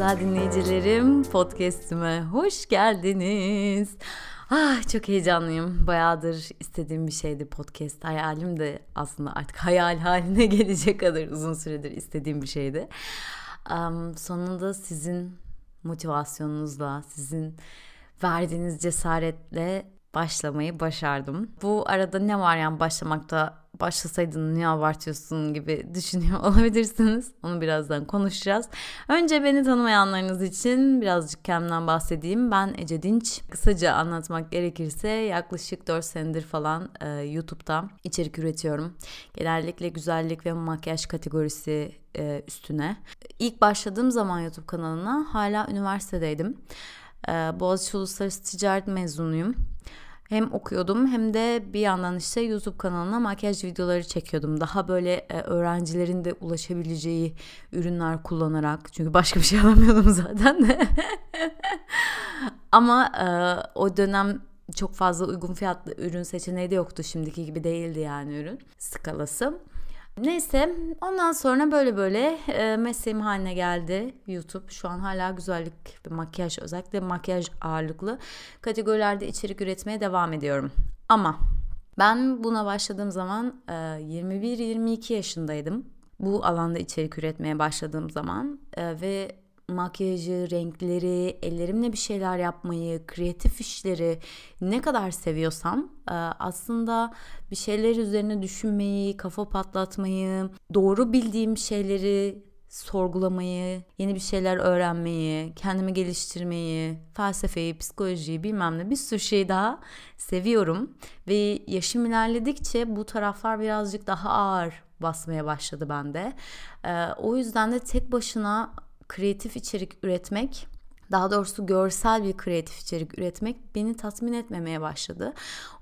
güzel dinleyicilerim. Podcast'ime hoş geldiniz. Ah çok heyecanlıyım. Bayağıdır istediğim bir şeydi podcast. Hayalim de aslında artık hayal haline gelecek kadar uzun süredir istediğim bir şeydi. Um, sonunda sizin motivasyonunuzla, sizin verdiğiniz cesaretle başlamayı başardım. Bu arada ne var yani başlamakta başlasaydın niye abartıyorsun gibi düşünüyor olabilirsiniz. Onu birazdan konuşacağız. Önce beni tanımayanlarınız için birazcık kendimden bahsedeyim. Ben Ece Dinç. Kısaca anlatmak gerekirse yaklaşık 4 senedir falan e, YouTube'da içerik üretiyorum. Genellikle güzellik ve makyaj kategorisi e, üstüne. İlk başladığım zaman YouTube kanalına hala üniversitedeydim. E, Boğaziçi Uluslararası Ticaret mezunuyum hem okuyordum hem de bir yandan işte YouTube kanalına makyaj videoları çekiyordum. Daha böyle e, öğrencilerin de ulaşabileceği ürünler kullanarak. Çünkü başka bir şey alamıyordum zaten de. Ama e, o dönem çok fazla uygun fiyatlı ürün seçeneği de yoktu. Şimdiki gibi değildi yani ürün skalası. Neyse ondan sonra böyle böyle e, mesleğim haline geldi YouTube. Şu an hala güzellik ve makyaj özellikle makyaj ağırlıklı kategorilerde içerik üretmeye devam ediyorum. Ama ben buna başladığım zaman e, 21-22 yaşındaydım. Bu alanda içerik üretmeye başladığım zaman e, ve makyajı, renkleri, ellerimle bir şeyler yapmayı, kreatif işleri ne kadar seviyorsam e, aslında bir şeyler üzerine düşünmeyi, kafa patlatmayı, doğru bildiğim şeyleri sorgulamayı, yeni bir şeyler öğrenmeyi, kendimi geliştirmeyi, felsefeyi, psikolojiyi bilmem ne bir sürü şey daha seviyorum. Ve yaşım ilerledikçe bu taraflar birazcık daha ağır basmaya başladı bende. Ee, o yüzden de tek başına kreatif içerik üretmek daha doğrusu görsel bir kreatif içerik üretmek beni tatmin etmemeye başladı.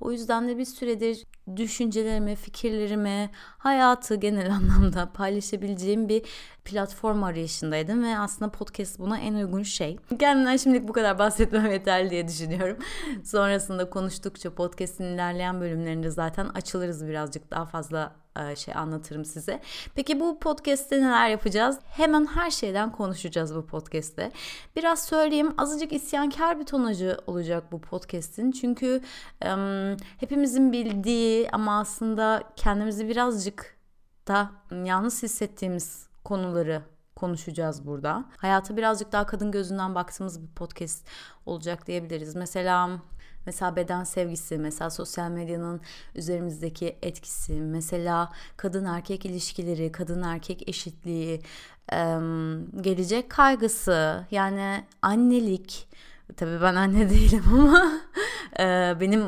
O yüzden de bir süredir düşüncelerimi, fikirlerimi, hayatı genel anlamda paylaşabileceğim bir platform arayışındaydım ve aslında podcast buna en uygun şey. Kendimden şimdilik bu kadar bahsetmem yeterli diye düşünüyorum. Sonrasında konuştukça podcast'in ilerleyen bölümlerinde zaten açılırız birazcık daha fazla şey anlatırım size. Peki bu podcast'te neler yapacağız? Hemen her şeyden konuşacağız bu podcast'te. Biraz söyleyeyim azıcık isyankar bir tonajı olacak bu podcast'in. Çünkü um, hepimizin bildiği ama aslında kendimizi birazcık da yalnız hissettiğimiz konuları konuşacağız burada. Hayata birazcık daha kadın gözünden baktığımız bir podcast olacak diyebiliriz. Mesela Mesela beden sevgisi, mesela sosyal medyanın üzerimizdeki etkisi, mesela kadın erkek ilişkileri, kadın erkek eşitliği, gelecek kaygısı, yani annelik. Tabii ben anne değilim ama benim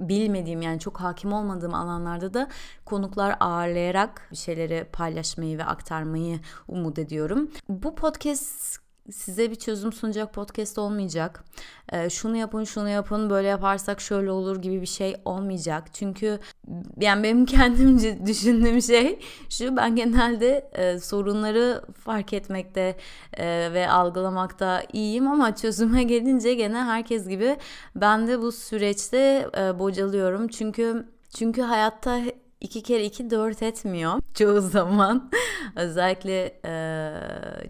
bilmediğim yani çok hakim olmadığım alanlarda da konuklar ağırlayarak bir şeyleri paylaşmayı ve aktarmayı umut ediyorum. Bu podcast size bir çözüm sunacak podcast olmayacak. Ee, şunu yapın, şunu yapın, böyle yaparsak şöyle olur gibi bir şey olmayacak. Çünkü yani benim kendimce düşündüğüm şey şu ben genelde e, sorunları fark etmekte e, ve algılamakta iyiyim ama çözüme gelince gene herkes gibi ben de bu süreçte e, bocalıyorum. Çünkü çünkü hayatta iki kere iki dört etmiyor çoğu zaman. Özellikle e,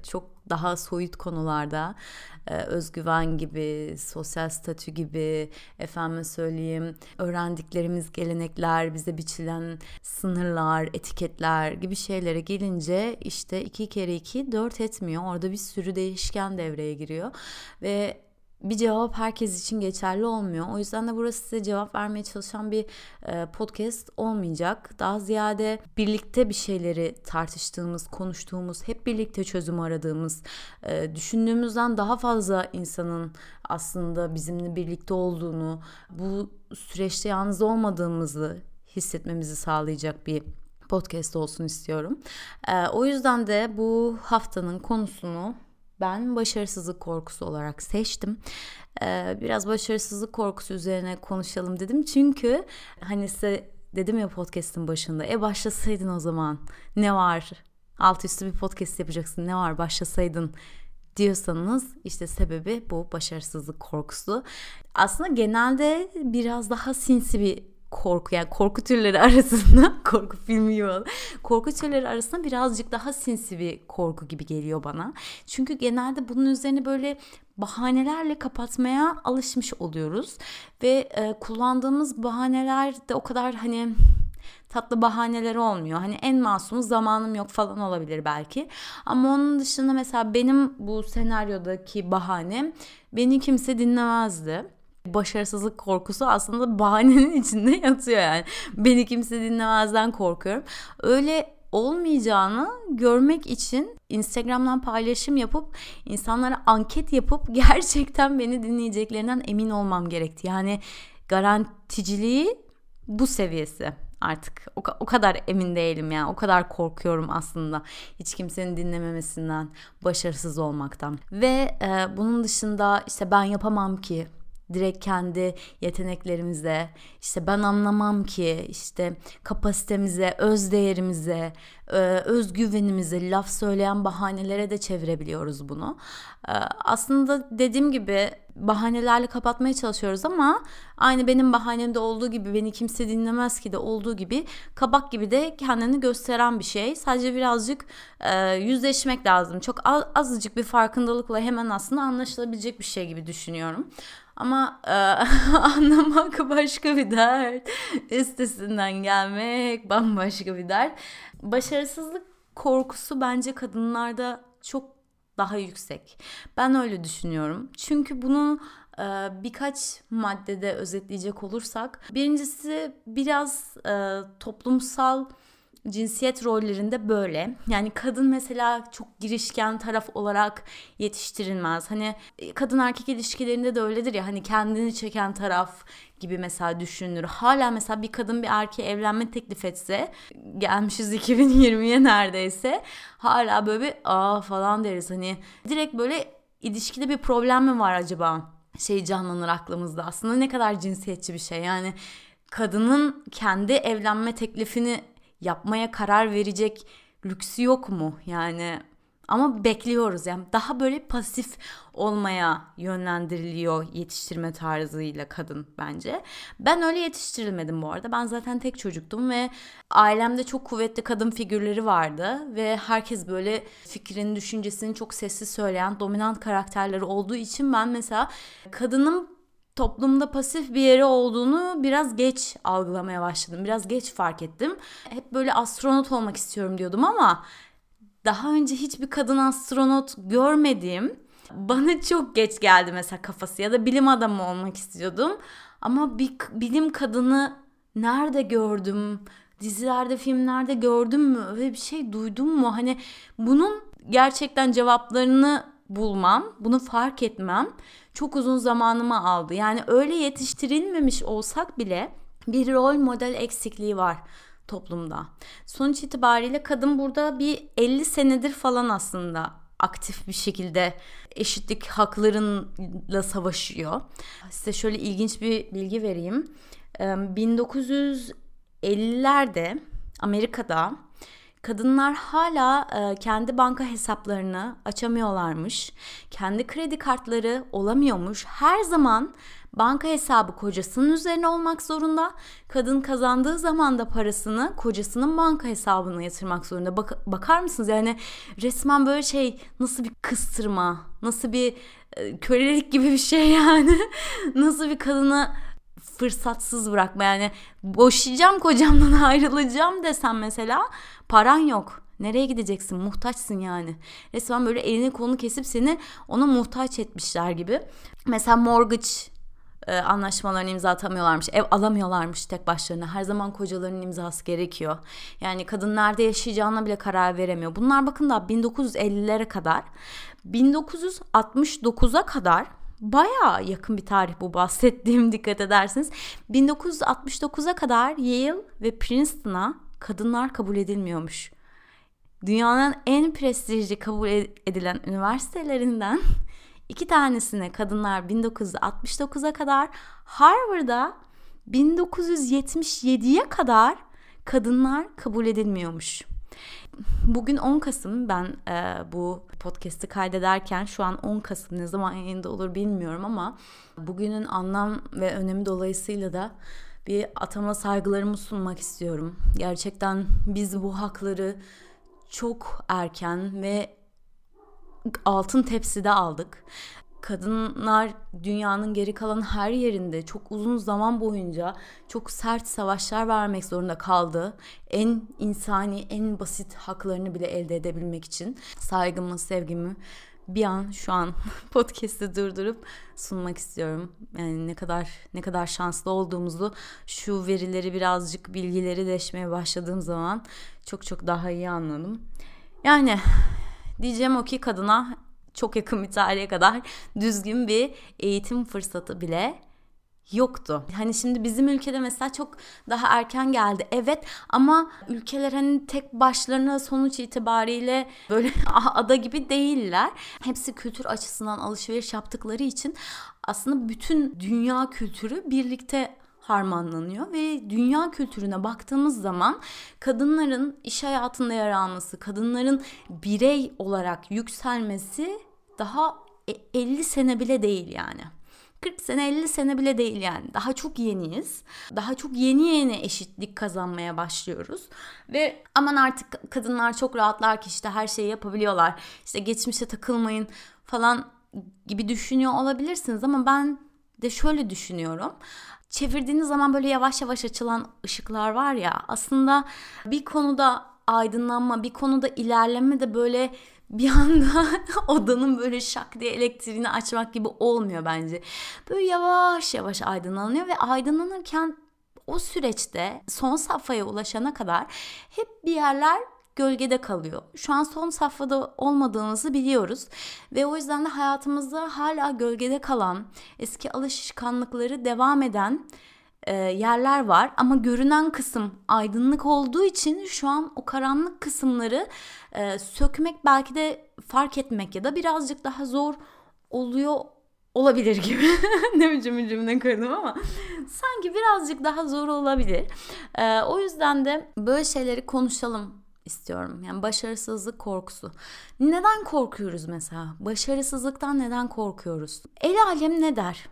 çok daha soyut konularda e, özgüven gibi, sosyal statü gibi, efendim söyleyeyim, öğrendiklerimiz gelenekler, bize biçilen sınırlar, etiketler gibi şeylere gelince işte iki kere iki dört etmiyor. Orada bir sürü değişken devreye giriyor ve bir cevap herkes için geçerli olmuyor. O yüzden de burası size cevap vermeye çalışan bir e, podcast olmayacak. Daha ziyade birlikte bir şeyleri tartıştığımız, konuştuğumuz, hep birlikte çözüm aradığımız, e, düşündüğümüzden daha fazla insanın aslında bizimle birlikte olduğunu, bu süreçte yalnız olmadığımızı hissetmemizi sağlayacak bir podcast olsun istiyorum. E, o yüzden de bu haftanın konusunu ben başarısızlık korkusu olarak seçtim. Ee, biraz başarısızlık korkusu üzerine konuşalım dedim. Çünkü hani size dedim ya podcast'ın başında. E başlasaydın o zaman ne var? Alt üstü bir podcast yapacaksın ne var başlasaydın diyorsanız işte sebebi bu başarısızlık korkusu. Aslında genelde biraz daha sinsi bir korku yani korku türleri arasında korku filmi gibi. Korku türleri arasında birazcık daha sinsi bir korku gibi geliyor bana. Çünkü genelde bunun üzerine böyle bahanelerle kapatmaya alışmış oluyoruz ve e, kullandığımız bahaneler de o kadar hani tatlı bahaneleri olmuyor. Hani en masumu zamanım yok falan olabilir belki. Ama onun dışında mesela benim bu senaryodaki bahanem beni kimse dinlemezdi başarısızlık korkusu aslında bahanenin içinde yatıyor yani. Beni kimse dinlemezden korkuyorum. Öyle olmayacağını görmek için Instagram'dan paylaşım yapıp insanlara anket yapıp gerçekten beni dinleyeceklerinden emin olmam gerekti. Yani garanticiliği bu seviyesi artık o, o kadar emin değilim yani o kadar korkuyorum aslında hiç kimsenin dinlememesinden başarısız olmaktan ve e, bunun dışında işte ben yapamam ki direkt kendi yeteneklerimize işte ben anlamam ki işte kapasitemize, öz değerimize, e, özgüvenimize laf söyleyen bahanelere de çevirebiliyoruz bunu. E, aslında dediğim gibi bahanelerle kapatmaya çalışıyoruz ama aynı benim bahanemde olduğu gibi beni kimse dinlemez ki de olduğu gibi kabak gibi de kendini gösteren bir şey. Sadece birazcık e, yüzleşmek lazım. Çok az, azıcık bir farkındalıkla hemen aslında anlaşılabilecek bir şey gibi düşünüyorum. Ama e, anlamak başka bir dert. Üstesinden gelmek bambaşka bir dert. Başarısızlık korkusu bence kadınlarda çok daha yüksek. Ben öyle düşünüyorum. Çünkü bunu e, birkaç maddede özetleyecek olursak birincisi biraz e, toplumsal cinsiyet rollerinde böyle. Yani kadın mesela çok girişken taraf olarak yetiştirilmez. Hani e, kadın erkek ilişkilerinde de öyledir ya hani kendini çeken taraf gibi mesela düşünülür. Hala mesela bir kadın bir erkeğe evlenme teklif etse gelmişiz 2020'ye neredeyse hala böyle bir aa falan deriz. Hani direkt böyle ilişkide bir problem mi var acaba? Şey canlanır aklımızda. Aslında ne kadar cinsiyetçi bir şey. Yani kadının kendi evlenme teklifini yapmaya karar verecek lüksü yok mu? Yani ama bekliyoruz yani daha böyle pasif olmaya yönlendiriliyor yetiştirme tarzıyla kadın bence. Ben öyle yetiştirilmedim bu arada. Ben zaten tek çocuktum ve ailemde çok kuvvetli kadın figürleri vardı ve herkes böyle fikrini, düşüncesini çok sessiz söyleyen dominant karakterleri olduğu için ben mesela kadının toplumda pasif bir yeri olduğunu biraz geç algılamaya başladım. Biraz geç fark ettim. Hep böyle astronot olmak istiyorum diyordum ama daha önce hiçbir kadın astronot görmediğim bana çok geç geldi mesela kafası ya da bilim adamı olmak istiyordum. Ama bir bilim kadını nerede gördüm? Dizilerde, filmlerde gördüm mü? Öyle bir şey duydum mu? Hani bunun gerçekten cevaplarını bulmam, bunu fark etmem çok uzun zamanımı aldı. Yani öyle yetiştirilmemiş olsak bile bir rol model eksikliği var toplumda. Sonuç itibariyle kadın burada bir 50 senedir falan aslında aktif bir şekilde eşitlik haklarıyla savaşıyor. Size şöyle ilginç bir bilgi vereyim. 1950'lerde Amerika'da kadınlar hala e, kendi banka hesaplarını açamıyorlarmış. Kendi kredi kartları olamıyormuş. Her zaman banka hesabı kocasının üzerine olmak zorunda. Kadın kazandığı zaman da parasını kocasının banka hesabına yatırmak zorunda. Bak, bakar mısınız yani resmen böyle şey nasıl bir kıstırma, nasıl bir e, kölelik gibi bir şey yani. nasıl bir kadına fırsatsız bırakma yani boşayacağım kocamdan ayrılacağım desem mesela paran yok. Nereye gideceksin? Muhtaçsın yani. Resmen böyle elini kolunu kesip seni ona muhtaç etmişler gibi. Mesela mortgage e, anlaşmalarını imza atamıyorlarmış. Ev alamıyorlarmış tek başlarına. Her zaman kocalarının imzası gerekiyor. Yani kadın nerede yaşayacağına bile karar veremiyor. Bunlar bakın da 1950'lere kadar 1969'a kadar baya yakın bir tarih bu bahsettiğim dikkat edersiniz. 1969'a kadar Yale ve Princeton'a kadınlar kabul edilmiyormuş. Dünyanın en prestijli kabul edilen üniversitelerinden iki tanesine kadınlar 1969'a kadar, Harvard'a 1977'ye kadar kadınlar kabul edilmiyormuş. Bugün 10 Kasım ben e, bu podcast'i kaydederken şu an 10 Kasım ne zaman yayında olur bilmiyorum ama bugünün anlam ve önemi dolayısıyla da bir atama saygılarımı sunmak istiyorum. Gerçekten biz bu hakları çok erken ve altın tepside aldık. Kadınlar dünyanın geri kalan her yerinde çok uzun zaman boyunca çok sert savaşlar vermek zorunda kaldı. En insani, en basit haklarını bile elde edebilmek için saygımı, sevgimi bir an şu an podcast'i durdurup sunmak istiyorum. Yani ne kadar ne kadar şanslı olduğumuzu şu verileri birazcık bilgileri deşmeye başladığım zaman çok çok daha iyi anladım. Yani diyeceğim o ki kadına çok yakın bir tarihe kadar düzgün bir eğitim fırsatı bile yoktu. Hani şimdi bizim ülkede mesela çok daha erken geldi. Evet ama ülkeler hani tek başlarına sonuç itibariyle böyle ada gibi değiller. Hepsi kültür açısından alışveriş yaptıkları için aslında bütün dünya kültürü birlikte harmanlanıyor ve dünya kültürüne baktığımız zaman kadınların iş hayatında yer alması, kadınların birey olarak yükselmesi daha 50 sene bile değil yani. 40 sene 50 sene bile değil yani. Daha çok yeniyiz. Daha çok yeni yeni eşitlik kazanmaya başlıyoruz. Ve aman artık kadınlar çok rahatlar ki işte her şeyi yapabiliyorlar. İşte geçmişe takılmayın falan gibi düşünüyor olabilirsiniz ama ben de şöyle düşünüyorum. Çevirdiğiniz zaman böyle yavaş yavaş açılan ışıklar var ya aslında bir konuda aydınlanma, bir konuda ilerleme de böyle bir anda odanın böyle şak diye elektriğini açmak gibi olmuyor bence. Böyle yavaş yavaş aydınlanıyor ve aydınlanırken o süreçte son safhaya ulaşana kadar hep bir yerler gölgede kalıyor. Şu an son safhada olmadığımızı biliyoruz ve o yüzden de hayatımızda hala gölgede kalan, eski alışkanlıkları devam eden e, yerler var ama görünen kısım aydınlık olduğu için şu an o karanlık kısımları e, sökmek belki de fark etmek ya da birazcık daha zor oluyor olabilir gibi. ne biçim bir cümle kurdum ama sanki birazcık daha zor olabilir. E, o yüzden de böyle şeyleri konuşalım istiyorum. Yani başarısızlık korkusu. Neden korkuyoruz mesela? Başarısızlıktan neden korkuyoruz? El alem ne der?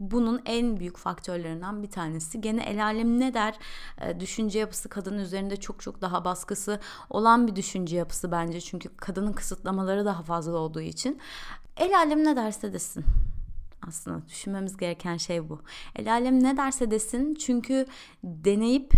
bunun en büyük faktörlerinden bir tanesi. Gene el alem ne der? E, düşünce yapısı kadın üzerinde çok çok daha baskısı olan bir düşünce yapısı bence. Çünkü kadının kısıtlamaları daha fazla olduğu için. El alem ne derse desin. Aslında düşünmemiz gereken şey bu. El alem ne derse desin çünkü deneyip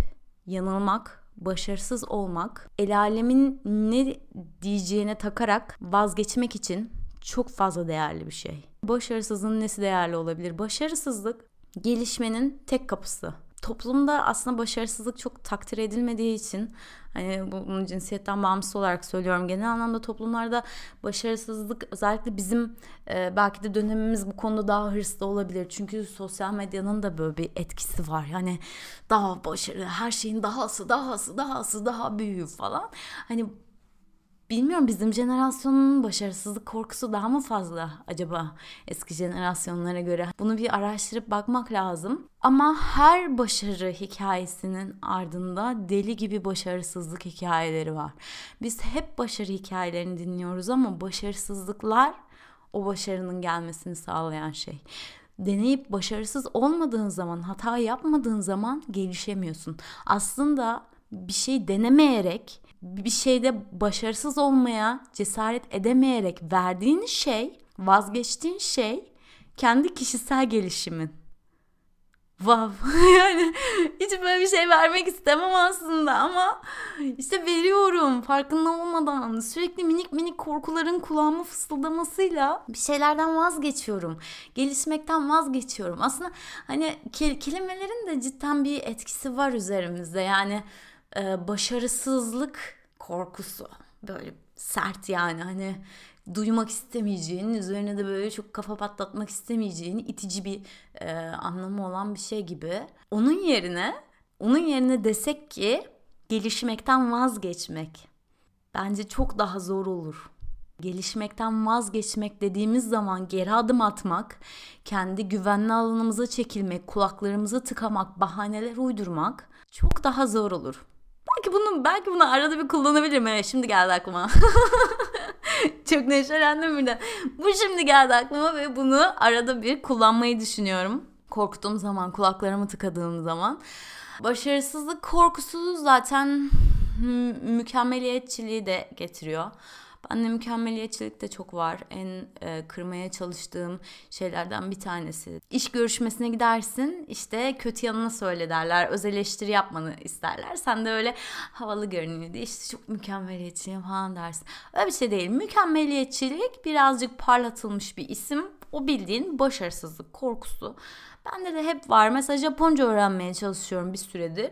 yanılmak, başarısız olmak, el alemin ne diyeceğine takarak vazgeçmek için çok fazla değerli bir şey. Başarısızlığın nesi değerli olabilir? Başarısızlık gelişmenin tek kapısı. Toplumda aslında başarısızlık çok takdir edilmediği için hani bunu cinsiyetten bağımsız olarak söylüyorum. Genel anlamda toplumlarda başarısızlık özellikle bizim e, belki de dönemimiz bu konuda daha hırslı olabilir. Çünkü sosyal medyanın da böyle bir etkisi var. Yani daha başarı, her şeyin dahası, dahası, dahası, daha büyüğü falan. Hani Bilmiyorum bizim jenerasyonun başarısızlık korkusu daha mı fazla acaba eski jenerasyonlara göre? Bunu bir araştırıp bakmak lazım. Ama her başarı hikayesinin ardında deli gibi başarısızlık hikayeleri var. Biz hep başarı hikayelerini dinliyoruz ama başarısızlıklar o başarının gelmesini sağlayan şey deneyip başarısız olmadığın zaman, hata yapmadığın zaman gelişemiyorsun. Aslında bir şey denemeyerek bir şeyde başarısız olmaya cesaret edemeyerek verdiğin şey, vazgeçtiğin şey kendi kişisel gelişimin. Vav yani hiç böyle bir şey vermek istemem aslında ama işte veriyorum farkında olmadan sürekli minik minik korkuların kulağıma fısıldamasıyla bir şeylerden vazgeçiyorum. Gelişmekten vazgeçiyorum. Aslında hani kelimelerin de cidden bir etkisi var üzerimizde yani e, başarısızlık korkusu böyle sert yani hani duymak istemeyeceğin üzerine de böyle çok kafa patlatmak istemeyeceğin itici bir e, anlamı olan bir şey gibi. Onun yerine onun yerine desek ki gelişmekten vazgeçmek bence çok daha zor olur. Gelişmekten vazgeçmek dediğimiz zaman geri adım atmak, kendi güvenli alanımıza çekilmek, kulaklarımızı tıkamak, bahaneler uydurmak çok daha zor olur. Belki bunu belki bunu arada bir kullanabilirim. Evet, şimdi geldi aklıma. Çok neşelendim birden. Bu şimdi geldi aklıma ve bunu arada bir kullanmayı düşünüyorum. korktuğum zaman, kulaklarımı tıkadığım zaman. Başarısızlık korkusu zaten mükemmeliyetçiliği de getiriyor. Bende mükemmeliyetçilik de çok var. En e, kırmaya çalıştığım şeylerden bir tanesi. İş görüşmesine gidersin işte kötü yanını söyle derler. Öz eleştiri yapmanı isterler. Sen de öyle havalı görünüyor diye işte çok mükemmeliyetçiyim falan dersin. Öyle bir şey değil. Mükemmeliyetçilik birazcık parlatılmış bir isim. O bildiğin başarısızlık korkusu. Bende de hep var. Mesela Japonca öğrenmeye çalışıyorum bir süredir.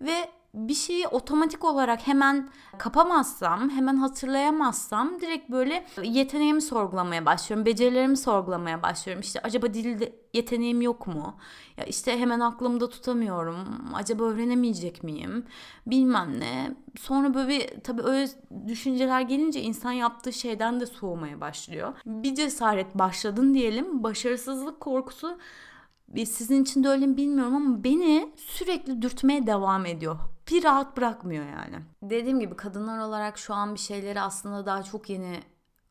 Ve bir şeyi otomatik olarak hemen kapamazsam, hemen hatırlayamazsam direkt böyle yeteneğimi sorgulamaya başlıyorum. Becerilerimi sorgulamaya başlıyorum. İşte acaba dilde yeteneğim yok mu? Ya işte hemen aklımda tutamıyorum. Acaba öğrenemeyecek miyim? Bilmem ne. Sonra böyle bir, tabii öyle düşünceler gelince insan yaptığı şeyden de soğumaya başlıyor. Bir cesaret başladın diyelim. Başarısızlık korkusu sizin için de öyle mi bilmiyorum ama beni sürekli dürtmeye devam ediyor bir rahat bırakmıyor yani. Dediğim gibi kadınlar olarak şu an bir şeyleri aslında daha çok yeni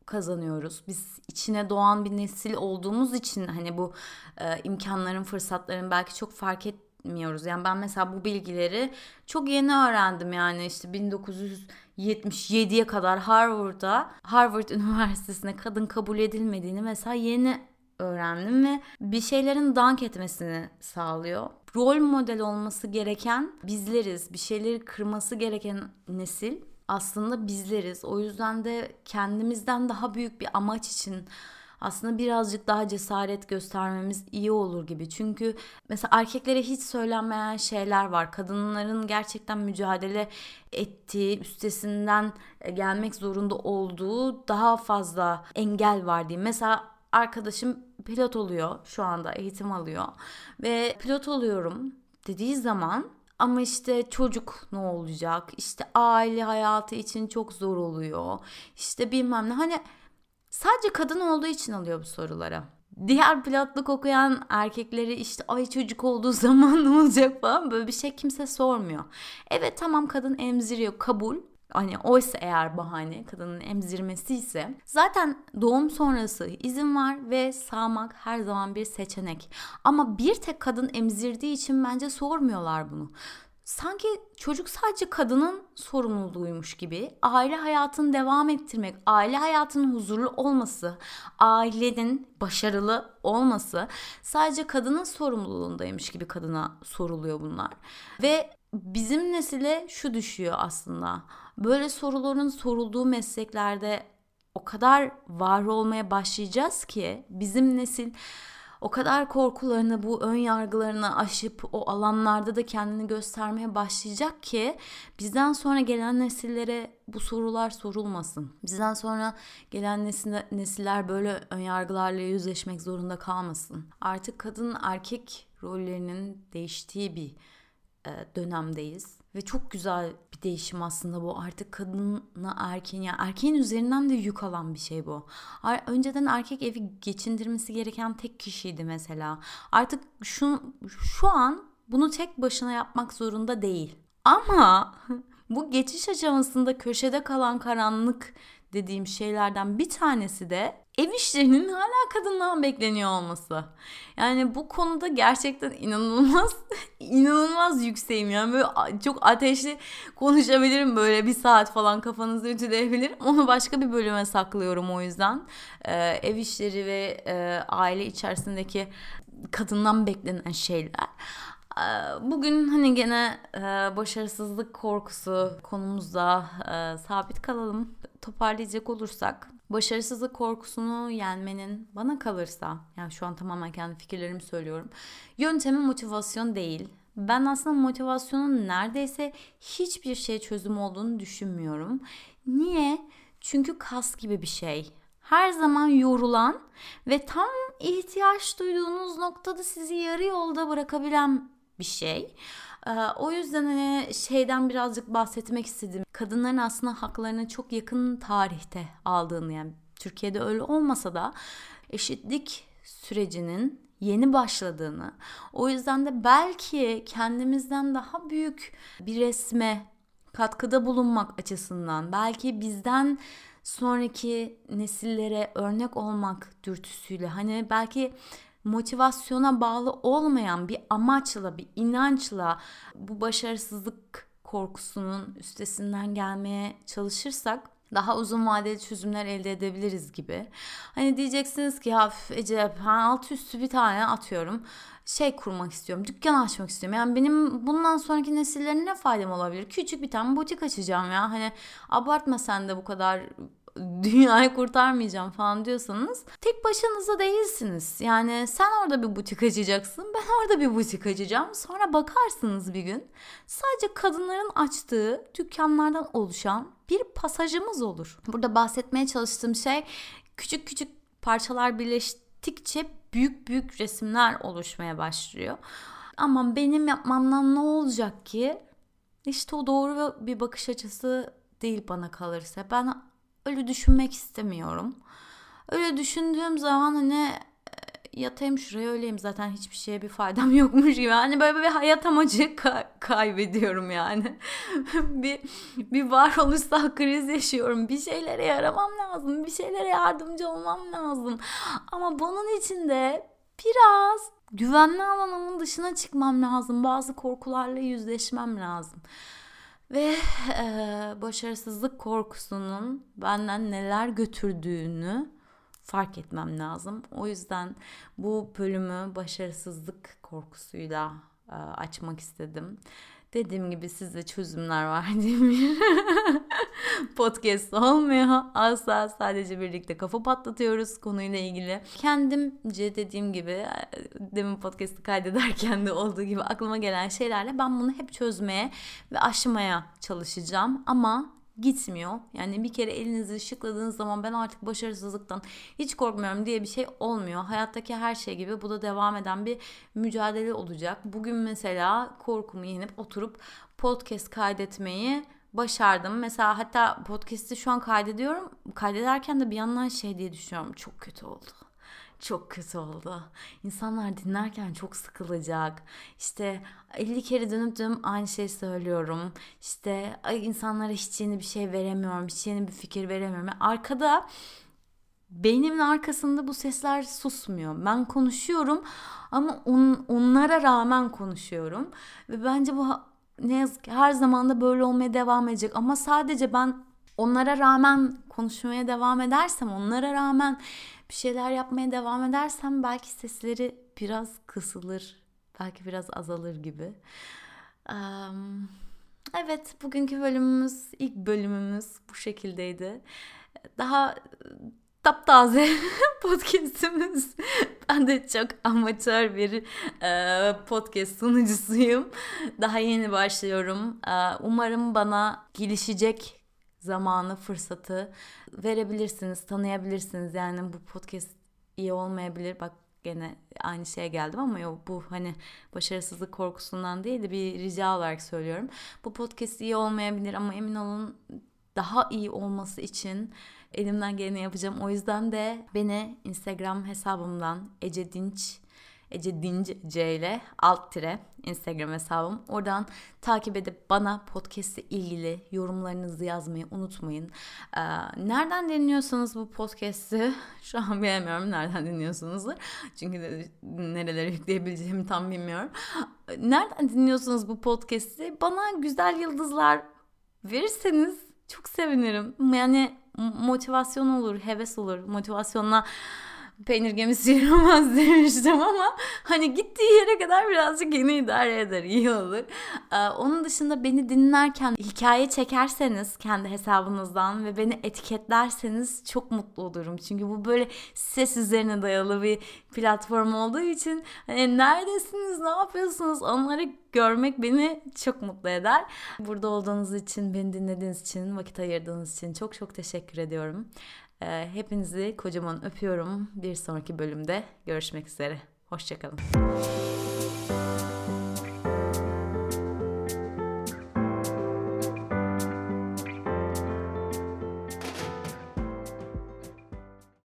kazanıyoruz. Biz içine doğan bir nesil olduğumuz için hani bu e, imkanların, fırsatların belki çok fark etmiyoruz. Yani ben mesela bu bilgileri çok yeni öğrendim yani işte 1977'ye kadar Harvard'da Harvard Üniversitesi'ne kadın kabul edilmediğini mesela yeni öğrendim ve bir şeylerin dank etmesini sağlıyor. Rol model olması gereken bizleriz. Bir şeyleri kırması gereken nesil aslında bizleriz. O yüzden de kendimizden daha büyük bir amaç için aslında birazcık daha cesaret göstermemiz iyi olur gibi. Çünkü mesela erkeklere hiç söylenmeyen şeyler var. Kadınların gerçekten mücadele ettiği, üstesinden gelmek zorunda olduğu daha fazla engel var diyeyim. Mesela arkadaşım pilot oluyor şu anda eğitim alıyor ve pilot oluyorum dediği zaman ama işte çocuk ne olacak? İşte aile hayatı için çok zor oluyor. İşte bilmem ne. Hani sadece kadın olduğu için alıyor bu soruları. Diğer pilotluk okuyan erkekleri işte ay çocuk olduğu zaman ne olacak falan böyle bir şey kimse sormuyor. Evet tamam kadın emziriyor kabul hani oysa eğer bahane kadının emzirmesi ise zaten doğum sonrası izin var ve sağmak her zaman bir seçenek. Ama bir tek kadın emzirdiği için bence sormuyorlar bunu. Sanki çocuk sadece kadının sorumluluğuymuş gibi aile hayatını devam ettirmek, aile hayatının huzurlu olması, ailenin başarılı olması sadece kadının sorumluluğundaymış gibi kadına soruluyor bunlar. Ve bizim nesile şu düşüyor aslında Böyle soruların sorulduğu mesleklerde o kadar var olmaya başlayacağız ki bizim nesil o kadar korkularını, bu ön yargılarını aşıp o alanlarda da kendini göstermeye başlayacak ki bizden sonra gelen nesillere bu sorular sorulmasın. Bizden sonra gelen nesil, nesiller böyle ön yargılarla yüzleşmek zorunda kalmasın. Artık kadın erkek rollerinin değiştiği bir dönemdeyiz ve çok güzel bir değişim aslında bu. Artık kadına erkeğin ya yani erkeğin üzerinden de yük alan bir şey bu. Önceden erkek evi geçindirmesi gereken tek kişiydi mesela. Artık şu şu an bunu tek başına yapmak zorunda değil. Ama bu geçiş aşamasında köşede kalan karanlık dediğim şeylerden bir tanesi de ev işlerinin hala kadından bekleniyor olması. Yani bu konuda gerçekten inanılmaz inanılmaz yükseğim yani böyle çok ateşli konuşabilirim böyle bir saat falan kafanızı ütüleyebilirim. Onu başka bir bölüme saklıyorum o yüzden. Ee, ev işleri ve e, aile içerisindeki kadından beklenen şeyler. Ee, bugün hani gene e, başarısızlık korkusu konumuzda e, sabit kalalım. Toparlayacak olursak başarısızlık korkusunu yenmenin bana kalırsa yani şu an tamamen kendi fikirlerimi söylüyorum. Yöntemi motivasyon değil. Ben aslında motivasyonun neredeyse hiçbir şey çözüm olduğunu düşünmüyorum. Niye? Çünkü kas gibi bir şey. Her zaman yorulan ve tam ihtiyaç duyduğunuz noktada sizi yarı yolda bırakabilen bir şey. Ee, o yüzden hani şeyden birazcık bahsetmek istedim. Kadınların aslında haklarını çok yakın tarihte aldığını yani Türkiye'de öyle olmasa da eşitlik sürecinin yeni başladığını, o yüzden de belki kendimizden daha büyük bir resme katkıda bulunmak açısından, belki bizden sonraki nesillere örnek olmak dürtüsüyle hani belki motivasyona bağlı olmayan bir amaçla, bir inançla bu başarısızlık korkusunun üstesinden gelmeye çalışırsak daha uzun vadeli çözümler elde edebiliriz gibi. Hani diyeceksiniz ki ya Ece ben alt üstü bir tane atıyorum şey kurmak istiyorum. Dükkan açmak istiyorum. Yani benim bundan sonraki nesillerin ne faydam olabilir? Küçük bir tane butik açacağım ya. Hani abartma sen de bu kadar dünyayı kurtarmayacağım falan diyorsanız tek başınıza değilsiniz. Yani sen orada bir butik açacaksın ben orada bir butik açacağım. Sonra bakarsınız bir gün sadece kadınların açtığı dükkanlardan oluşan bir pasajımız olur. Burada bahsetmeye çalıştığım şey küçük küçük parçalar birleştikçe büyük büyük resimler oluşmaya başlıyor. Ama benim yapmamdan ne olacak ki? İşte o doğru bir bakış açısı değil bana kalırsa. Ben öyle düşünmek istemiyorum. Öyle düşündüğüm zaman hani e, yatayım şuraya öleyim zaten hiçbir şeye bir faydam yokmuş gibi. Hani böyle bir hayat amacı ka- kaybediyorum yani. bir bir varoluşsal kriz yaşıyorum. Bir şeylere yaramam lazım. Bir şeylere yardımcı olmam lazım. Ama bunun için de biraz güvenli alanımın dışına çıkmam lazım. Bazı korkularla yüzleşmem lazım. Ve e, başarısızlık korkusunun benden neler götürdüğünü fark etmem lazım. O yüzden bu bölümü başarısızlık korkusuyla e, açmak istedim. Dediğim gibi sizde çözümler var değil mi? podcast olmuyor. Asla sadece birlikte kafa patlatıyoruz konuyla ilgili. Kendimce dediğim gibi demin podcast'ı kaydederken de olduğu gibi aklıma gelen şeylerle ben bunu hep çözmeye ve aşmaya çalışacağım. Ama gitmiyor. Yani bir kere elinizi ışıkladığınız zaman ben artık başarısızlıktan hiç korkmuyorum diye bir şey olmuyor. Hayattaki her şey gibi bu da devam eden bir mücadele olacak. Bugün mesela korkumu yenip oturup podcast kaydetmeyi başardım. Mesela hatta podcast'i şu an kaydediyorum. Kaydederken de bir yandan şey diye düşünüyorum. Çok kötü oldu çok kötü oldu. İnsanlar dinlerken çok sıkılacak. İşte 50 kere dönüp dönüp aynı şeyi söylüyorum. İşte insanlara hiç yeni bir şey veremiyorum. Hiç yeni bir fikir veremiyorum. Arkada beynimin arkasında bu sesler susmuyor. Ben konuşuyorum ama on, onlara rağmen konuşuyorum. Ve bence bu ne yazık ki her zaman da böyle olmaya devam edecek. Ama sadece ben onlara rağmen konuşmaya devam edersem, onlara rağmen bir şeyler yapmaya devam edersem belki sesleri biraz kısılır, belki biraz azalır gibi. Evet, bugünkü bölümümüz, ilk bölümümüz bu şekildeydi. Daha taptaze podcastimiz. Ben de çok amatör bir podcast sunucusuyum. Daha yeni başlıyorum. Umarım bana gelişecek zamanı, fırsatı verebilirsiniz, tanıyabilirsiniz. Yani bu podcast iyi olmayabilir. Bak gene aynı şeye geldim ama yok bu hani başarısızlık korkusundan değil de bir rica olarak söylüyorum. Bu podcast iyi olmayabilir ama emin olun daha iyi olması için elimden geleni yapacağım. O yüzden de beni Instagram hesabımdan Ece Dinç Ece Dinc C ile alt tire Instagram hesabım. Oradan takip edip bana podcast ile ilgili yorumlarınızı yazmayı unutmayın. Ee, nereden dinliyorsanız bu podcast'i şu an bilemiyorum nereden dinliyorsunuzdur. Çünkü de nerelere yükleyebileceğimi tam bilmiyorum. Nereden dinliyorsunuz bu podcast'i? Bana güzel yıldızlar verirseniz çok sevinirim. Yani motivasyon olur, heves olur. Motivasyonla peynir gemisi yürümez demiştim ama hani gittiği yere kadar birazcık yine idare eder iyi olur. Ee, onun dışında beni dinlerken hikaye çekerseniz kendi hesabınızdan ve beni etiketlerseniz çok mutlu olurum. Çünkü bu böyle ses üzerine dayalı bir platform olduğu için hani neredesiniz ne yapıyorsunuz onları görmek beni çok mutlu eder. Burada olduğunuz için, beni dinlediğiniz için, vakit ayırdığınız için çok çok teşekkür ediyorum. Ee, hepinizi kocaman öpüyorum. Bir sonraki bölümde görüşmek üzere. Hoşçakalın.